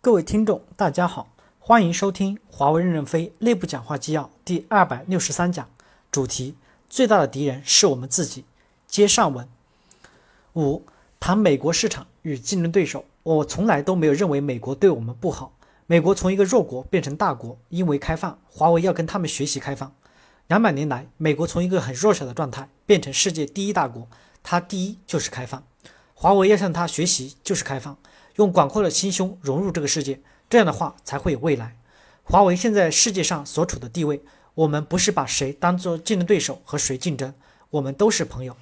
各位听众，大家好，欢迎收听华为任正非内部讲话纪要第二百六十三讲，主题：最大的敌人是我们自己。接上文。五、谈美国市场与竞争对手，我从来都没有认为美国对我们不好。美国从一个弱国变成大国，因为开放，华为要跟他们学习开放。两百年来，美国从一个很弱小的状态变成世界第一大国，它第一就是开放，华为要向它学习就是开放。用广阔的心胸融入这个世界，这样的话才会有未来。华为现在世界上所处的地位，我们不是把谁当做竞争对手和谁竞争，我们都是朋友。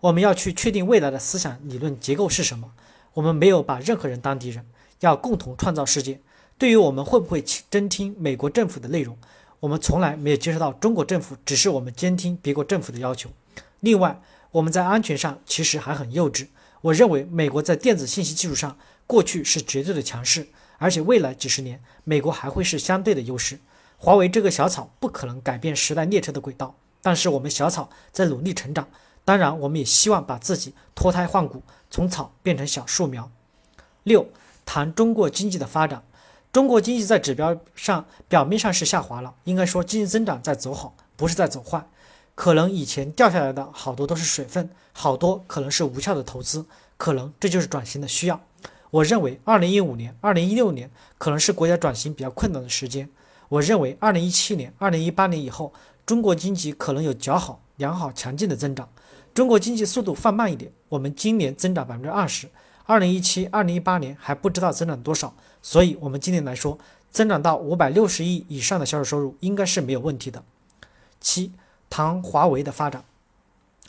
我们要去确定未来的思想理论结构是什么。我们没有把任何人当敌人，要共同创造世界。对于我们会不会真听美国政府的内容，我们从来没有接受到中国政府指示我们监听别国政府的要求。另外，我们在安全上其实还很幼稚。我认为美国在电子信息技术上。过去是绝对的强势，而且未来几十年，美国还会是相对的优势。华为这个小草不可能改变时代列车的轨道，但是我们小草在努力成长。当然，我们也希望把自己脱胎换骨，从草变成小树苗。六，谈中国经济的发展。中国经济在指标上表面上是下滑了，应该说经济增长在走好，不是在走坏。可能以前掉下来的好多都是水分，好多可能是无效的投资，可能这就是转型的需要。我认为，二零一五年、二零一六年可能是国家转型比较困难的时间。我认为，二零一七年、二零一八年以后，中国经济可能有较好、良好、强劲的增长。中国经济速度放慢一点，我们今年增长百分之二十，二零一七、二零一八年还不知道增长多少。所以，我们今年来说，增长到五百六十亿以上的销售收入应该是没有问题的。七，谈华为的发展，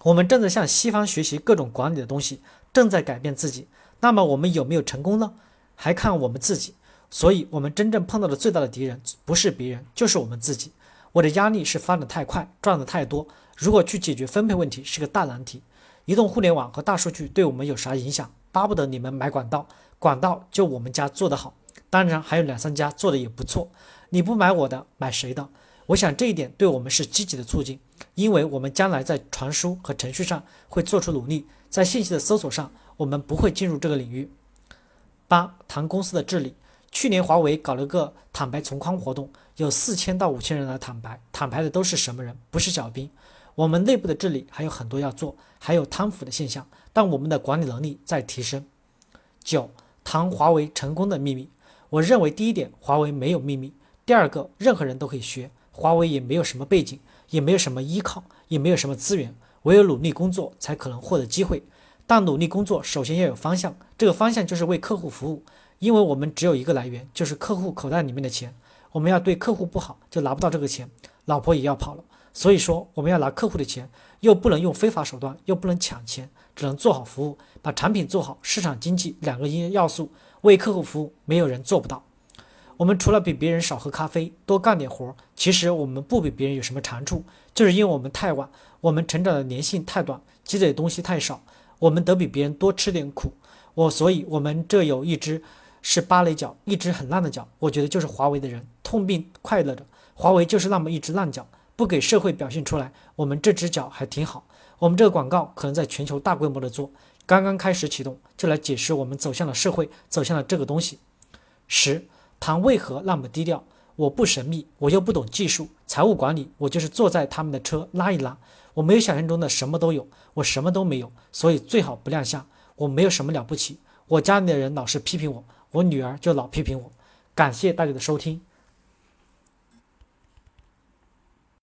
我们正在向西方学习各种管理的东西，正在改变自己。那么我们有没有成功呢？还看我们自己。所以，我们真正碰到的最大的敌人不是别人，就是我们自己。我的压力是发展太快，赚的太多。如果去解决分配问题是个大难题。移动互联网和大数据对我们有啥影响？巴不得你们买管道，管道就我们家做得好。当然还有两三家做的也不错。你不买我的，买谁的？我想这一点对我们是积极的促进，因为我们将来在传输和程序上会做出努力，在信息的搜索上。我们不会进入这个领域。八谈公司的治理。去年华为搞了个坦白从宽活动，有四千到五千人来坦白，坦白的都是什么人？不是小兵。我们内部的治理还有很多要做，还有贪腐的现象，但我们的管理能力在提升。九谈华为成功的秘密。我认为第一点，华为没有秘密。第二个，任何人都可以学，华为也没有什么背景，也没有什么依靠，也没有什么资源，唯有努力工作才可能获得机会。但努力工作，首先要有方向，这个方向就是为客户服务，因为我们只有一个来源，就是客户口袋里面的钱。我们要对客户不好，就拿不到这个钱，老婆也要跑了。所以说，我们要拿客户的钱，又不能用非法手段，又不能抢钱，只能做好服务，把产品做好，市场经济两个因要素为客户服务，没有人做不到。我们除了比别人少喝咖啡，多干点活，其实我们不比别人有什么长处，就是因为我们太晚，我们成长的年限太短，积累的东西太少。我们得比别人多吃点苦，我所以，我们这有一只是芭蕾脚，一只很烂的脚。我觉得就是华为的人痛并快乐着，华为就是那么一只烂脚，不给社会表现出来，我们这只脚还挺好。我们这个广告可能在全球大规模的做，刚刚开始启动，就来解释我们走向了社会，走向了这个东西。十谈为何那么低调？我不神秘，我又不懂技术，财务管理，我就是坐在他们的车拉一拉。我没有想象中的什么都有，我什么都没有，所以最好不亮相。我没有什么了不起，我家里的人老是批评我，我女儿就老批评我。感谢大家的收听。